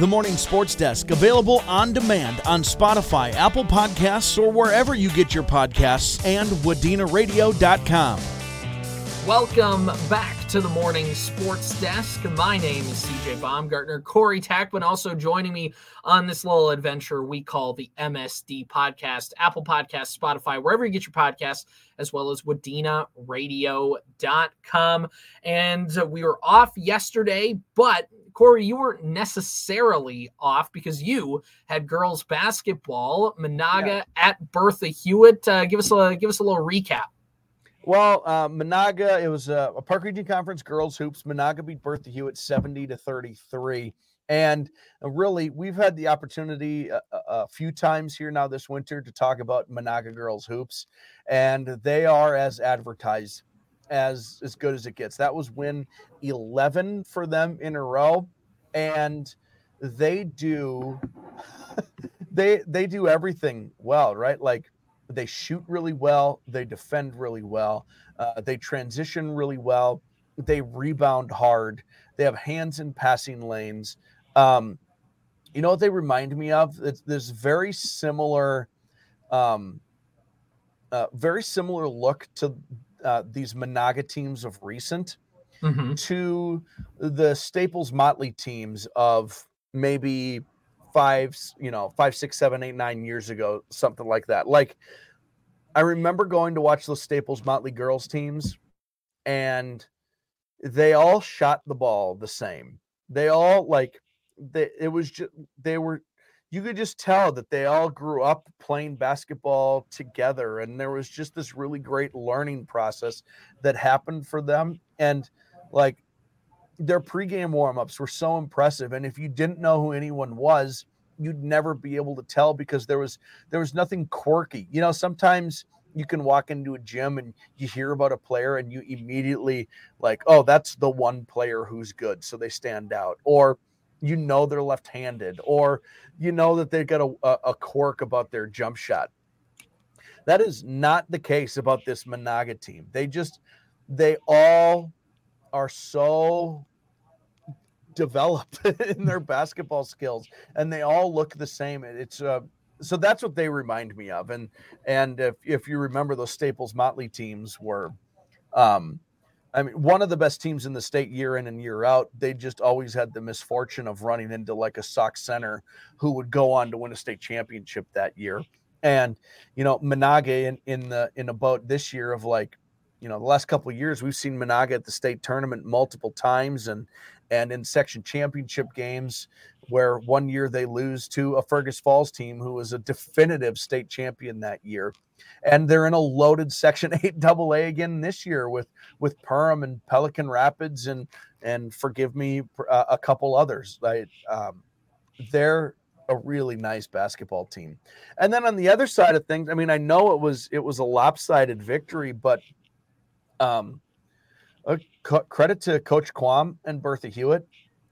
The Morning Sports Desk, available on demand on Spotify, Apple Podcasts, or wherever you get your podcasts, and WadenaRadio.com. Welcome back to the Morning Sports Desk. My name is CJ Baumgartner. Corey Tackman also joining me on this little adventure we call the MSD Podcast, Apple Podcast, Spotify, wherever you get your podcasts, as well as WadenaRadio.com. And we were off yesterday, but Corey, you weren't necessarily off because you had girls basketball, Menahga yeah. at Bertha Hewitt. Uh, give us a give us a little recap. Well, uh, Menahga, it was a, a Park Region Conference girls hoops. Menahga beat Bertha Hewitt seventy to thirty three. And uh, really, we've had the opportunity a, a, few times here now this winter to talk about Menahga girls hoops, and they are as advertised as as good as it gets. That was win 11 for them in a row and they do they they do everything well, right? Like they shoot really well, they defend really well, uh, they transition really well, they rebound hard, they have hands in passing lanes. Um, you know what they remind me of? It's this very similar, um, uh, very similar look to uh, these Menahga teams of recent mm-hmm. to the Staples Motley teams of maybe five, you know, five, six, seven, eight, nine years ago, something like that. Like I remember going to watch the Staples Motley girls teams, and they all shot the ball the same. They all like they it was just they were you could just tell that they all grew up playing basketball together and there was just this really great learning process that happened for them and like their pregame warmups were so impressive and if you didn't know who anyone was you'd never be able to tell because there was there was nothing quirky. You know sometimes you can walk into a gym and you hear about a player and you immediately like oh that's the one player who's good so they stand out or you know they're left-handed or you know that they've got a, a quirk about their jump shot. That is not the case about this Menahga team. They just they all are so developed in their basketball skills and they all look the same. It's uh so that's what they remind me of. And and if, if you remember those staples motley teams were um I mean, one of the best teams in the state year in and year out. They just always had the misfortune of running into like a Sauk Centre who would go on to win a state championship that year. And you know, Menahga in, in the in a boat this year of like, you know, the last couple years we've seen Menahga at the state tournament multiple times and and in section championship games where one year they lose to a Fergus Falls team who was a definitive state champion that year and they're in a loaded Section Eight Double A again this year with with Perham and Pelican Rapids and and forgive me uh, a couple others. Right, um, they're a really nice basketball team. And then on the other side of things, I mean, I know it was it was a lopsided victory, but um, Uh, a credit to Coach Quam and Bertha Hewitt.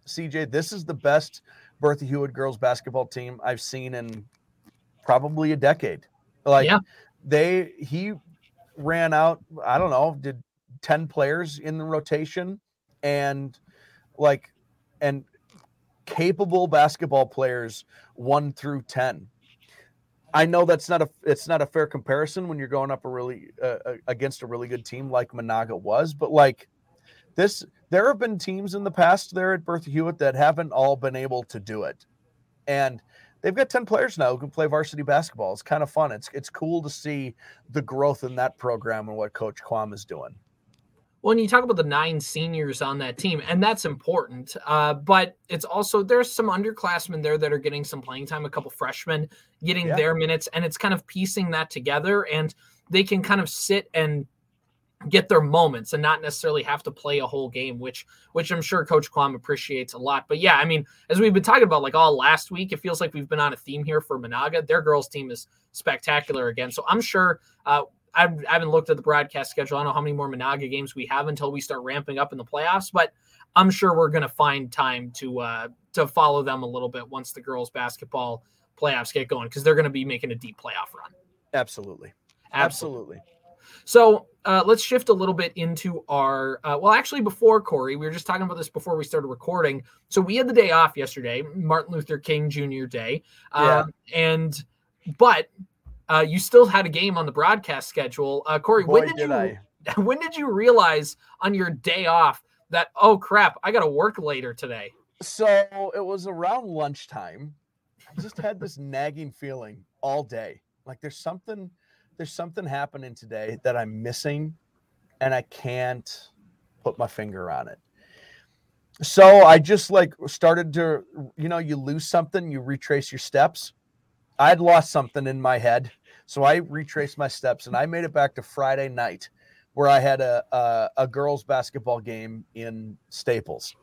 CJ, this is the best Bertha Hewitt girls basketball team I've seen in probably a decade. Like yeah they he ran out, I don't know, did 10 players in the rotation and like and capable basketball players 1 through 10. I know that's not a it's not a fair comparison when you're going up a really uh, uh against a really good team like Menahga was, but like this there have been teams in the past there at Bertha Hewitt that haven't all been able to do it. And they've got 10 players now who can play varsity basketball. It's kind of fun. It's it's cool to see the growth in that program and what Coach Quam is doing. When you talk about the nine seniors on that team, and that's important, uh, but it's also there's some underclassmen there that are getting some playing time, a couple freshmen getting yeah. their minutes, and it's kind of piecing that together, and they can kind of sit and get their moments and not necessarily have to play a whole game, which which I'm sure Coach Quam appreciates a lot. But yeah, I mean, as we've been talking about like all last week, it feels like we've been on a theme here for Menahga. Their girls team is spectacular again. So I'm sure uh, I haven't looked at the broadcast schedule. I don't know how many more Menahga games we have until we start ramping up in the playoffs, but I'm sure we're going to find time to uh, to follow them a little bit once the girls basketball playoffs get going because they're going to be making a deep playoff run. Absolutely. Absolutely. Absolutely. So uh, let's shift a little bit into our. Uh, well, actually, before Corey, we were just talking about this before we started recording. So we had the day off yesterday, Martin Luther King Jr. Day, yeah. Um, and but uh, you still had a game on the broadcast schedule. Uh, Corey, Boy, when did, did you? I. When did you realize on your day off that oh crap, I got to work later today? So it was around lunchtime. I just had this nagging feeling all day, like there's something there's something happening today that I'm missing and I can't put my finger on it. So I just like started to, you know, you lose something, you retrace your steps. I'd lost something in my head. So I retraced my steps and I made it back to Friday night where I had a, a, a girls basketball game in Staples.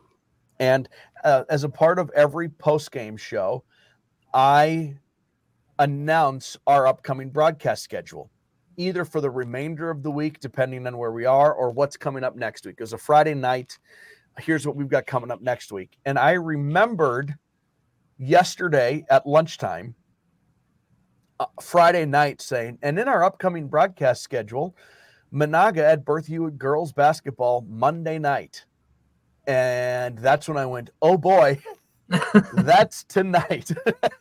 And uh, as a part of every post game show, I announce our upcoming broadcast schedule, either for the remainder of the week, depending on where we are, or what's coming up next week. It was a Friday night. Here's what we've got coming up next week. And I remembered yesterday at lunchtime, Uh, Friday night, saying, and in our upcoming broadcast schedule, Menahga at Bertha Hewitt girls basketball Monday night. And that's when I went, oh boy, that's tonight.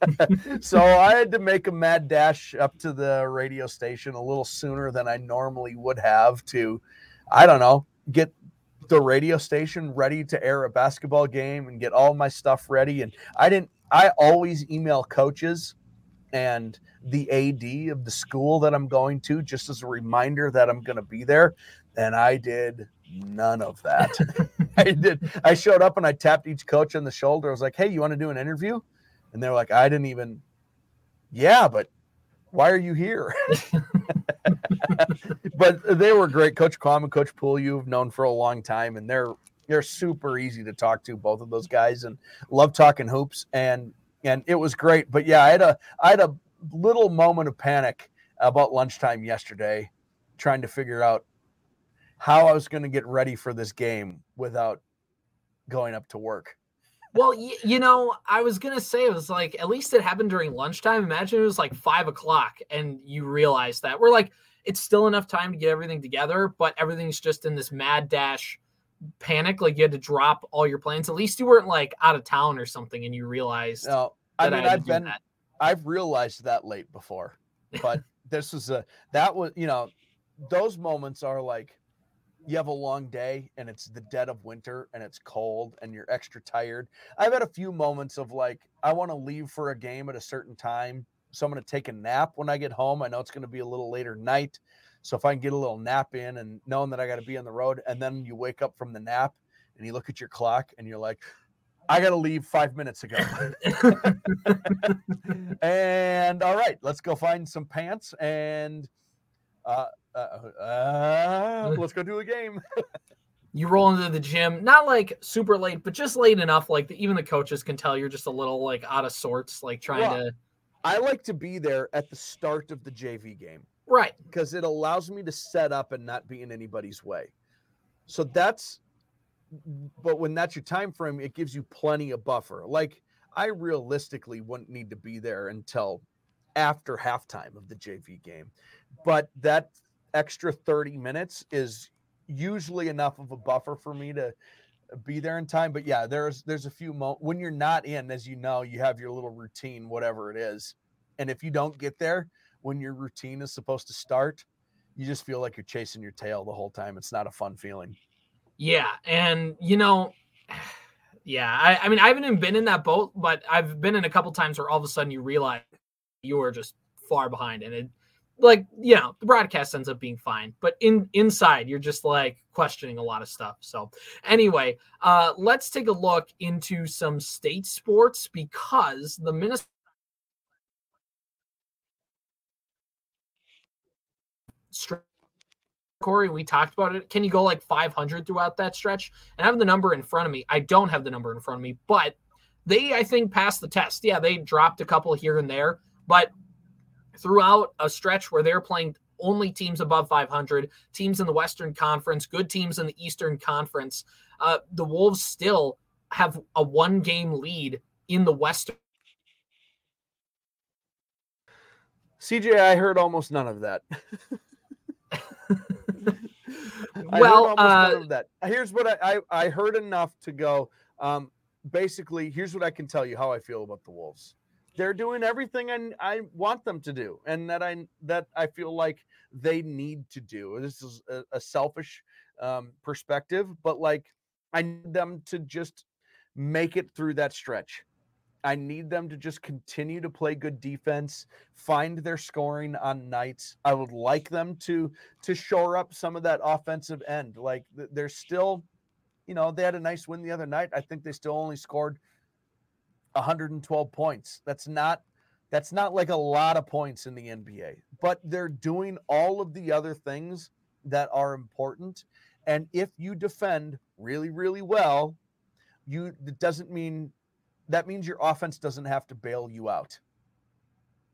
so I had to make a mad dash up to the radio station a little sooner than I normally would have to, I don't know, get the radio station ready to air a basketball game and get all my stuff ready. And I didn't, I always email coaches and the AD of the school that I'm going to just as a reminder that I'm going to be there. And I did none of that. I did. I showed up and I tapped each coach on the shoulder. I was like, "Hey, you want to do an interview?" And they're like, "I didn't even." Yeah, but why are you here? but they were great. Coach Quam and Coach Poole, you've known for a long time, and they're they're super easy to talk to, both of those guys, and love talking hoops. And and it was great. But yeah, I had a I had a little moment of panic about lunchtime yesterday, trying to figure out how I was going to get ready for this game without going up to work. Well, y- you know, I was gonna say it was like at least it happened during lunchtime. Imagine it was like five o'clock and you realize that we're like it's still enough time to get everything together, but everything's just in this mad dash panic. Like you had to drop all your plans. At least you weren't like out of town or something, and you realized. No, I mean I have been. That. I've realized that late before, but this was a that was you know those moments are like you have a long day and it's the dead of winter and it's cold and you're extra tired. I've had a few moments of like, I want to leave for a game at a certain time. So I'm going to take a nap when I get home. I know it's going to be a little later night. So if I can get a little nap in and knowing that I got to be on the road, and then you wake up from the nap and you look at your clock and you're like, I got to leave five minutes ago. and all right, let's go find some pants and uh, uh, uh, let's go do a game. you roll into the gym, not like super late, but just late enough, like the, even the coaches can tell you're just a little like out of sorts, like trying well, to. I like to be there at the start of the JV game, right? Because it allows me to set up and not be in anybody's way. So that's, but when that's your time frame, it gives you plenty of buffer. Like I realistically wouldn't need to be there until after halftime of the JV game, but that extra 30 minutes is usually enough of a buffer for me to be there in time. But yeah, there's there's a few moments when you're not in, as you know, you have your little routine, whatever it is. And if you don't get there when your routine is supposed to start, you just feel like you're chasing your tail the whole time. It's not a fun feeling. Yeah. And you know, yeah, I, I mean I haven't even been in that boat, but I've been in a couple times where all of a sudden you realize you are just far behind and it like you know the broadcast ends up being fine but in inside you're just like questioning a lot of stuff so anyway uh let's take a look into some state sports because the minnesota Corey, we talked about it. Can you go like 500 throughout that stretch? And I have the number in front of me. I don't have the number in front of me, but they, I think, passed the test. Yeah, they dropped a couple here and there, but throughout a stretch where they're playing only teams above 500, teams in the Western Conference, good teams in the Eastern Conference. Uh, the Wolves still have a one game lead in the Western. CJ, I heard almost none of that. well, uh, that. Here's what I, I, I heard enough to go. Um, basically, here's what I can tell you how I feel about the Wolves. They're doing everything I, I want them to do, and that I that I feel like they need to do. This is a, a selfish um, perspective, but like I need them to just make it through that stretch. I need them to just continue to play good defense, find their scoring on nights. I would like them to to shore up some of that offensive end. Like they're still, you know, they had a nice win the other night. I think they still only scored 112 points. That's not that's not like a lot of points in the NBA, but they're doing all of the other things that are important. And if you defend really, really well, you it doesn't mean that means your offense doesn't have to bail you out.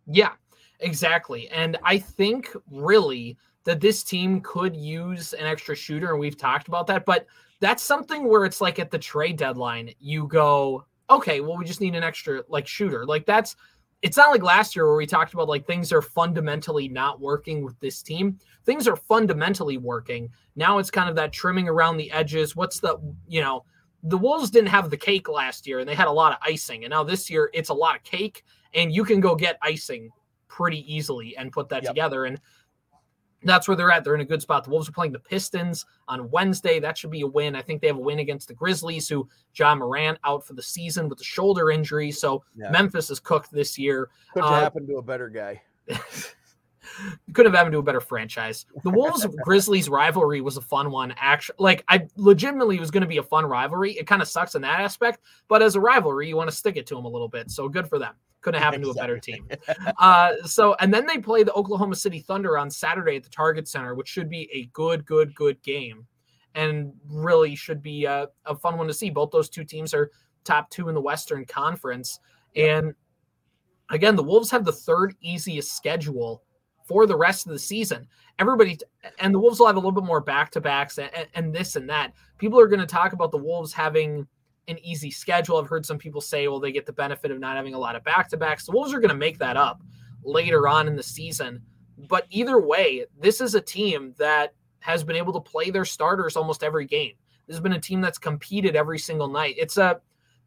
Yeah, exactly. And I think really that this team could use an extra shooter, and we've talked about that, but that's something where it's like at the trade deadline, you go, okay, well, we just need an extra like shooter. Like that's it's not like last year where we talked about like things are fundamentally not working with this team. Things are fundamentally working. Now it's kind of that trimming around the edges. What's the, you know, the Wolves didn't have the cake last year and they had a lot of icing. And now this year it's a lot of cake and you can go get icing pretty easily and put that yep. together. And that's where they're at. They're in a good spot. The Wolves are playing the Pistons on Wednesday. That should be a win. I think they have a win against the Grizzlies, who Ja Morant out for the season with a shoulder injury. So yeah. Memphis is cooked this year. Could uh, happen to a better guy. could have happened to a better franchise. The Wolves Grizzlies rivalry was a fun one. Actually, like I legitimately was going to be a fun rivalry. It kind of sucks in that aspect, but as a rivalry, you want to stick it to them a little bit. So good for them. Couldn't happen to a better team. Uh, so and then they play the Oklahoma City Thunder on Saturday at the Target Center, which should be a good, good, good game, and really should be a, a fun one to see. Both those two teams are top two in the Western Conference, and again, the Wolves have the third easiest schedule for the rest of the season. Everybody and the Wolves will have a little bit more back to backs and, and, this and that. People are going to talk about the Wolves having an easy schedule. I've heard some people say, well, they get the benefit of not having a lot of back to backs. The Wolves are going to make that up later on in the season. But either way, this is a team that has been able to play their starters almost every game. This has been a team that's competed every single night. It's a,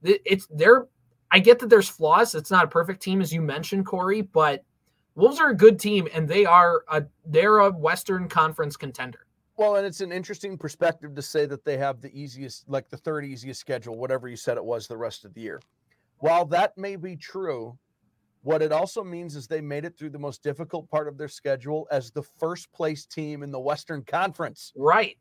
it's they're, I get that there's flaws. It's not a perfect team, as you mentioned, Corey, but Wolves are a good team, and they are a they're a Western Conference contender. Well, and it's an interesting perspective to say that they have the easiest, like the third easiest schedule, whatever you said it was, the rest of the year. While that may be true, what it also means is they made it through the most difficult part of their schedule as the first place team in the Western Conference. Right.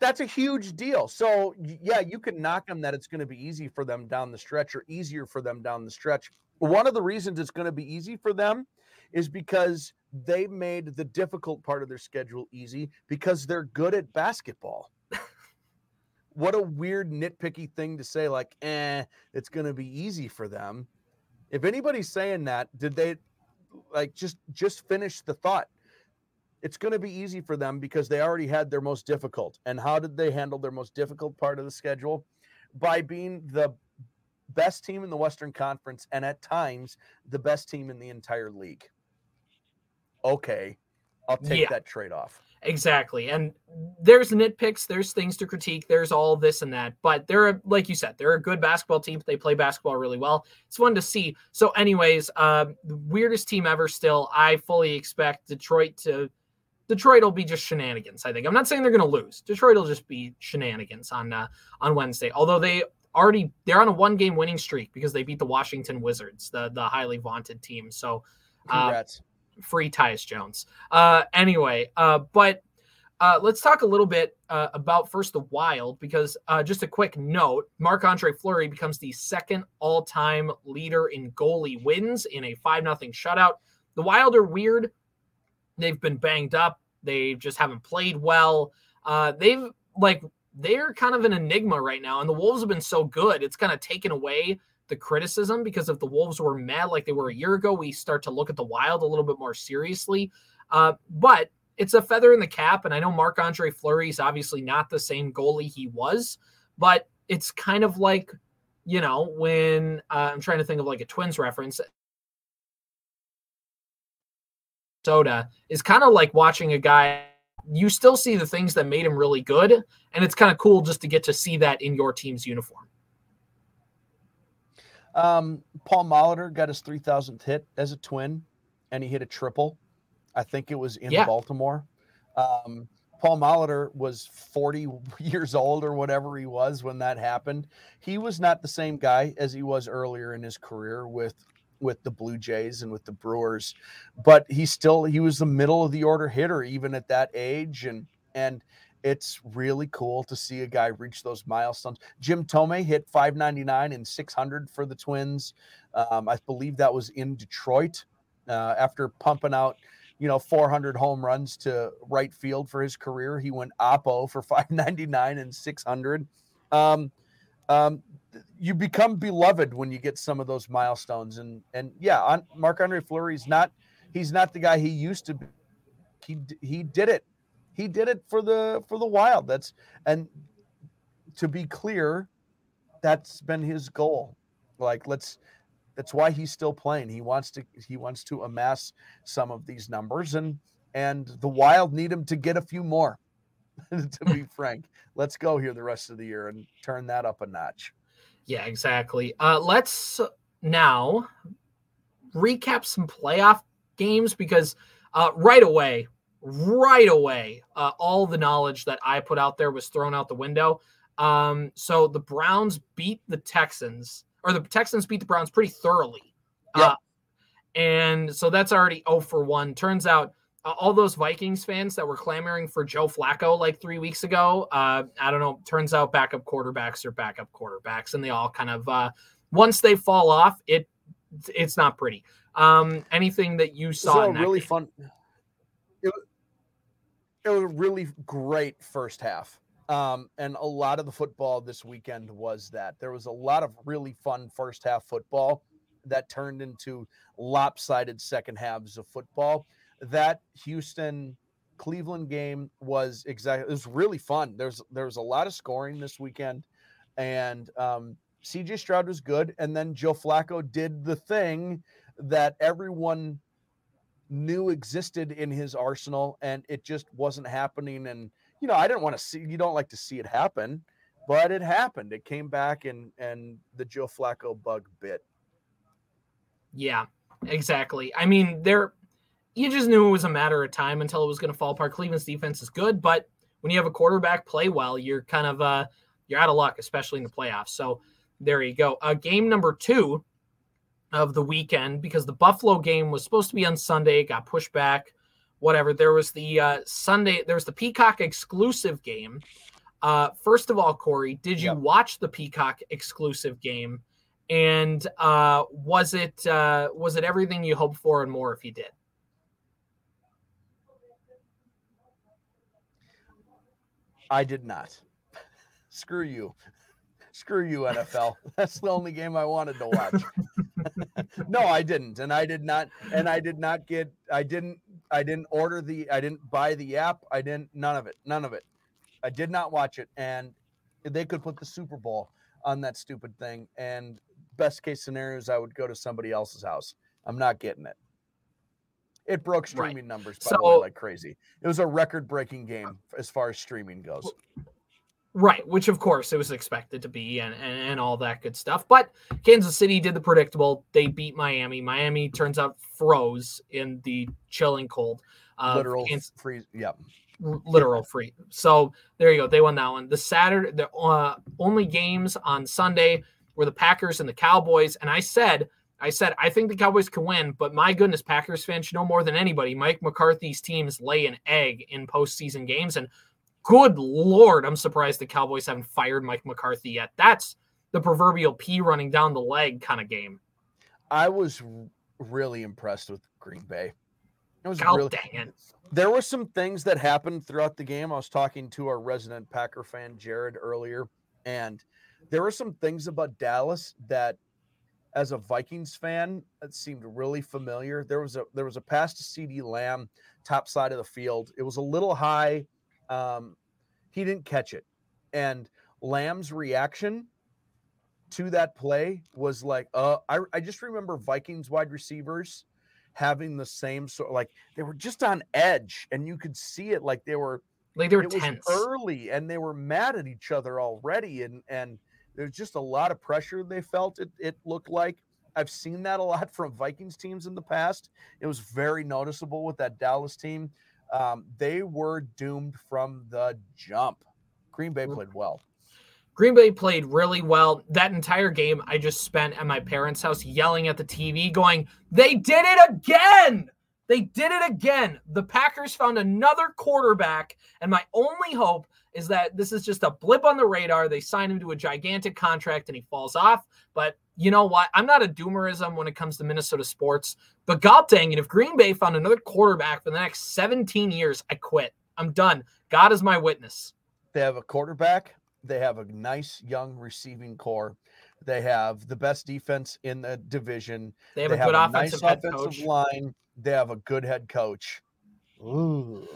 That's a huge deal. So, yeah, you can knock them that it's going to be easy for them down the stretch or easier for them down the stretch. One of the reasons it's going to be easy for them is because they made the difficult part of their schedule easy because they're good at basketball. what a weird nitpicky thing to say, like, eh, it's going to be easy for them. If anybody's saying that, did they like just just finish the thought? It's going to be easy for them because they already had their most difficult. And how did they handle their most difficult part of the schedule? By being the best team in the Western Conference and at times the best team in the entire league okay, I'll take yeah. that trade off. Exactly. And there's nitpicks, there's things to critique, there's all this and that. But they're, like you said, they're a good basketball team. They play basketball really well. It's fun to see. So, anyways, uh, weirdest team ever still. I fully expect Detroit to. Detroit will be just shenanigans. I think. I'm not saying they're going to lose. Detroit will just be shenanigans on uh, on Wednesday. Although they already they're on a one game winning streak because they beat the Washington Wizards, the the highly vaunted team. So, uh, Congrats free Tyus Jones. Uh, anyway, uh, but uh, let's talk a little bit uh, about first the Wild because uh, just a quick note: Marc Andre Fleury becomes the second all-time leader in goalie wins in a five nothing shutout. The Wild are weird; they've been banged up. They just haven't played well. Uh, they've like they're kind of an enigma right now, and the Wolves have been so good; it's kind of taken away the criticism because if the Wolves were mad like they were a year ago, we start to look at the Wild a little bit more seriously. Uh, but it's a feather in the cap, and I know Marc Andre Fleury is obviously not the same goalie he was, but it's kind of like you know when uh, I'm trying to think of like a Twins reference. Soda is kind of like watching a guy you still see the things that made him really good. And it's kind of cool just to get to see that in your team's uniform. Um, Paul Molitor got his 3000th hit as a twin, and he hit a triple. I think it was in yeah. Baltimore. Um, Paul Molitor was 40 years old or whatever he was when that happened. He was not the same guy as he was earlier in his career with with the Blue Jays and with the Brewers, but he still he was the middle of the order hitter even at that age and and it's really cool to see a guy reach those milestones. Jim Thome hit 599 and 600 for the Twins. Um, I believe that was in Detroit uh, after pumping out you know 400 home runs to right field for his career. He went oppo for 599 and 600. Um, um, you become beloved when you get some of those milestones, and and yeah, on Marc Andre Fleury's not he's not the guy he used to be. He he did it. He did it for the for the Wild. That's and to be clear, that's been his goal. Like let's that's why he's still playing. He wants to he wants to amass some of these numbers and and the Wild need him to get a few more. to be frank, let's go here the rest of the year and turn that up a notch. Yeah, exactly. Uh, let's now recap some playoff games because uh, right away, right away, uh, all the knowledge that I put out there was thrown out the window. Um, so the Browns beat the Texans or the Texans beat the Browns pretty thoroughly. Yeah. Uh, and so that's already 0 for 1. Turns out uh, all those Vikings fans that were clamoring for Joe Flacco like three weeks ago, uh, I don't know, turns out backup quarterbacks are backup quarterbacks and they all kind of, uh, once they fall off, it it's not pretty. Um, anything that you saw? really game? fun. It, was a really great first half. Um, and a lot of the football this weekend was that there was a lot of really fun first half football that turned into lopsided second halves of football. That Houston Cleveland game was exactly it was really fun. There's there was a lot of scoring this weekend, and um, CJ Stroud was good, and then Joe Flacco did the thing that everyone knew existed in his arsenal, and it just wasn't happening. And you know, I didn't want to see. You don't like to see it happen, but it happened. It came back, and and the Joe Flacco bug bit. Yeah, exactly. I mean, there, you just knew it was a matter of time until it was going to fall apart. Cleveland's defense is good, but when you have a quarterback play well, you're kind of uh you're out of luck, especially in the playoffs. So there you go. Uh, game number two of the weekend because the Buffalo game was supposed to be on Sunday, got pushed back whatever. There was the uh, Sunday, there was the Peacock exclusive game. Uh, first of all, Corey, did you yep. watch the Peacock exclusive game? And uh, was it uh, was it everything you hoped for and more? If you did, I did not. Screw you. Screw you, NFL. That's the only game I wanted to watch. no, I didn't, and I did not, and I did not get. I didn't. I didn't order the. I didn't buy the app. I didn't. None of it. None of it. I did not watch it, and they could put the Super Bowl on that stupid thing. And best case scenarios, I would go to somebody else's house. I'm not getting it. It broke streaming right. numbers by so, the way like crazy. It was a record breaking game as far as streaming goes. Right, which of course it was expected to be and, and, and, all that good stuff. But Kansas City did the predictable. They beat Miami. Miami turns out froze in the chilling cold. Uh, literal Kansas, freeze. Yep. Literal free. So there you go. They won that one. The Saturday, the uh, only games on Sunday were the Packers and the Cowboys. And I said, I said, I think the Cowboys can win, but my goodness, Packers fans should know more than anybody. Mike McCarthy's teams lay an egg in postseason games. And good lord, I'm surprised the Cowboys haven't fired Mike McCarthy yet. That's the proverbial pee running down the leg kind of game. I was really impressed with Green Bay. It was God really dang it. There were some things that happened throughout the game. I was talking to our resident Packer fan Jared earlier, and there were some things about Dallas that as a Vikings fan, it seemed really familiar. There was a there was a pass to CeeDee Lamb, top side of the field. It was a little high um, he didn't catch it. And Lamb's reaction to that play was like, uh, I, I just remember Vikings wide receivers having the same sort like they were just on edge and you could see it like they were like they were tense early and they were mad at each other already and and there's just a lot of pressure they felt it it looked like I've seen that a lot from Vikings teams in the past. It was very noticeable with that Dallas team. Um, they were doomed from the jump. Green Bay played well. Green Bay played really well. That entire game I just spent at my parents' house yelling at the TV, going, They did it again! They did it again. The Packers found another quarterback, and my only hope is that this is just a blip on the radar. They sign him to a gigantic contract and he falls off. But you know what? I'm not a doomerism when it comes to Minnesota sports. But god dang it, if Green Bay found another quarterback for the next 17 years, I quit. I'm done. God is my witness. They have a quarterback. They have a nice young receiving corps. They have the best defense in the division. They have they a good a offensive, nice offensive coach. line. They have a good head coach. Ooh.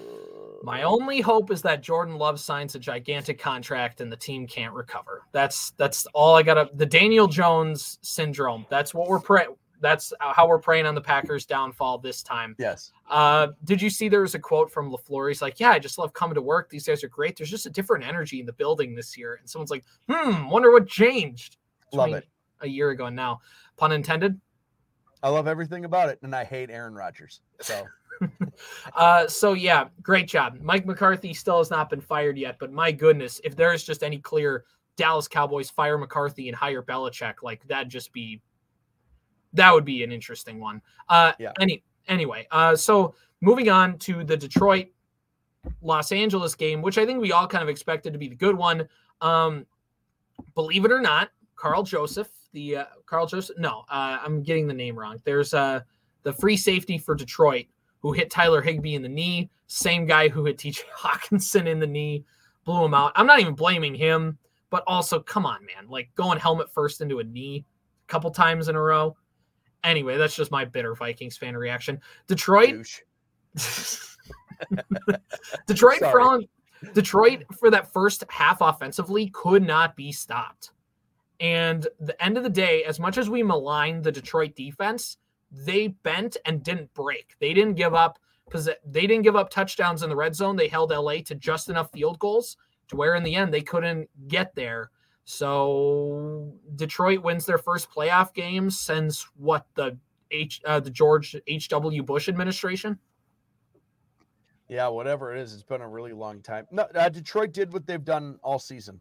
My only hope is that Jordan Love signs a gigantic contract and the team can't recover. That's that's all I got. The Daniel Jones syndrome. That's what we're praying. That's how we're praying on the Packers' downfall this time. Yes. Uh, did you see there was a quote from LaFleur? He's like, "Yeah, I just love coming to work. These guys are great. There's just a different energy in the building this year." And someone's like, "Hmm, wonder what changed." Love it. A year ago and now, pun intended. I love everything about it, and I hate Aaron Rodgers. So. uh, so yeah, great job. Mike McCarthy still has not been fired yet, but my goodness, if there is just any clear Dallas Cowboys fire McCarthy and hire Belichick, like that'd just be that would be an interesting one. Uh, yeah. Any anyway, uh, so moving on to the Detroit Los Angeles game, which I think we all kind of expected to be the good one. Um, believe it or not, Carl Joseph, the uh, Karl Joseph, no, uh, I'm getting the name wrong. There's uh, the free safety for Detroit who hit Tyler Higbee in the knee, same guy who hit TJ Hockenson in the knee, blew him out. I'm not even blaming him, but also, come on, man, like going helmet first into a knee a couple times in a row. Anyway, that's just my bitter Vikings fan reaction. Detroit. Detroit for Detroit for that first half offensively could not be stopped. And the end of the day, as much as we malign the Detroit defense, they bent and didn't break. They didn't give up they didn't give up touchdowns in the red zone. They held LA to just enough field goals to where in the end they couldn't get there. So Detroit wins their first playoff game since what the H uh, the George H W Bush administration. Yeah, whatever it is, it's been a really long time. No, uh, Detroit did what they've done all season.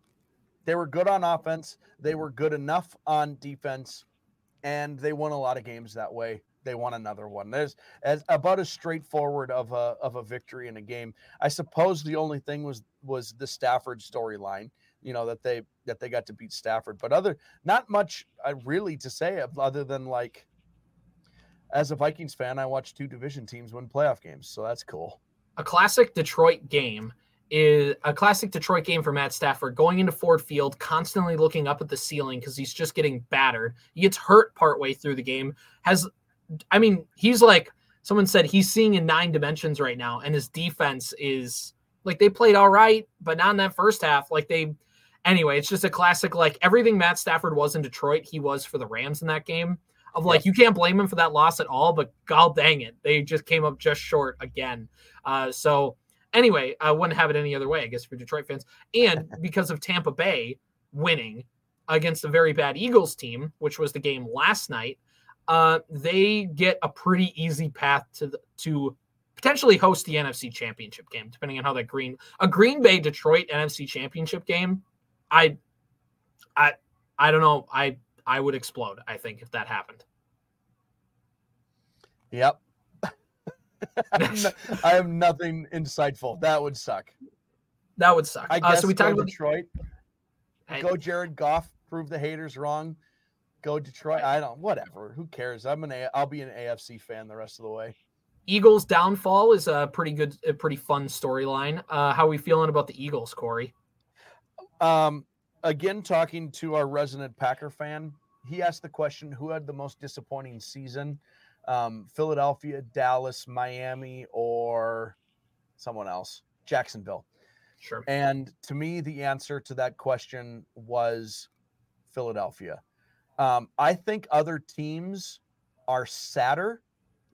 They were good on offense. They were good enough on defense and they won a lot of games that way. They won another one. There's as about as straightforward of a of a victory in a game. I suppose the only thing was was the Stafford storyline. You know that they that they got to beat Stafford, but other not much uh, really to say other than like as a Vikings fan, I watched two division teams win playoff games, so that's cool. A classic Detroit game is a classic Detroit game for Matt Stafford going into Ford Field, constantly looking up at the ceiling because he's just getting battered. He gets hurt partway through the game. Has, I mean, he's like someone said he's seeing in nine dimensions right now, and his defense is like they played all right, but not in that first half. Like they, anyway, it's just a classic. Like everything Matt Stafford was in Detroit, he was for the Rams in that game. Of like, you can't blame him for that loss at all, but god dang it, they just came up just short again. Uh, so Anyway, I wouldn't have it any other way, I guess, for Detroit fans. And because of Tampa Bay winning against a very bad Eagles team, which was the game last night, uh, they get a pretty easy path to the, to potentially host the NFC Championship game, depending on how that Green a Green Bay Detroit NFC Championship game. I, I, I don't know. I I would explode. I think if that happened. Yep. I have nothing insightful. That would suck. That would suck. I guess uh, so we talked about Detroit. Go Jared Goff. Prove the haters wrong. Go Detroit. I don't. Whatever. Who cares? I'm an. A, I'll be an AFC fan the rest of the way. Eagles downfall is a pretty good, a pretty fun storyline. Uh, how are we feeling about the Eagles, Corey? Um, again, talking to our resident Packer fan, he asked the question: Who had the most disappointing season? Um, Philadelphia, Dallas, Miami, or someone else, Jacksonville. Sure. And to me, the answer to that question was Philadelphia. Um, I think other teams are sadder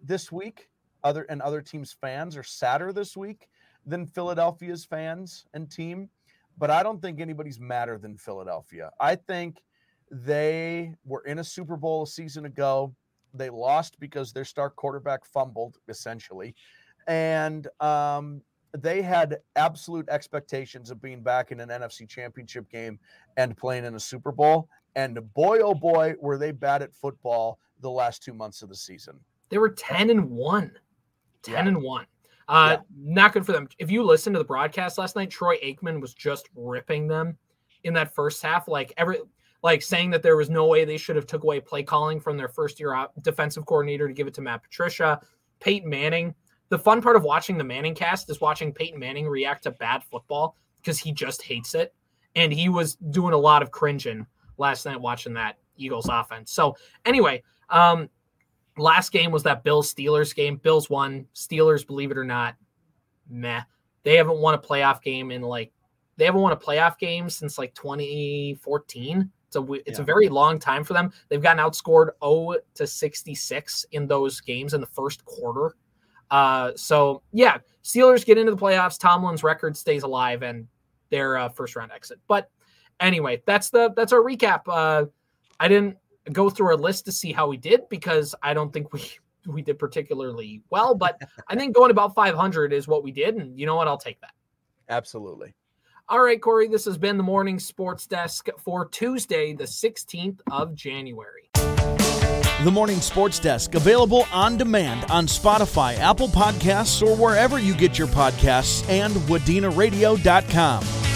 this week. Other and other teams' fans are sadder this week than Philadelphia's fans and team. But I don't think anybody's madder than Philadelphia. I think they were in a Super Bowl a season ago. They lost because their star quarterback fumbled, essentially. And um, they had absolute expectations of being back in an NFC championship game and playing in a Super Bowl. And boy, oh boy, were they bad at football the last two months of the season. They were 10 and 1. 10 yeah. and 1. Uh, yeah. Not good for them. If you listen to the broadcast last night, Troy Aikman was just ripping them in that first half. Like every, like saying that there was no way they should have took away play calling from their first year defensive coordinator to give it to Matt Patricia. Peyton Manning. The fun part of watching the Manning cast is watching Peyton Manning react to bad football because he just hates it. And he was doing a lot of cringing last night watching that Eagles offense. So anyway, um, last game was that Bills Steelers game. Bills won. Steelers, believe it or not, meh. They haven't won a playoff game in like they haven't won a playoff game since like 2014. It's a it's yeah. a very long time for them. They've gotten outscored 0 to 66 in those games in the first quarter. Uh, so yeah, Steelers get into the playoffs. Tomlin's record stays alive and their uh, first round exit. But anyway, that's the that's our recap. Uh, I didn't go through our list to see how we did because I don't think we we did particularly well, but I think going about 500 is what we did, and you know what? I'll take that. Absolutely. All right, Corey, this has been the morning sports desk for Tuesday, the 16th of January. The Morning Sports Desk, available on demand on Spotify, Apple Podcasts, or wherever you get your podcasts, and wadenaradio.com.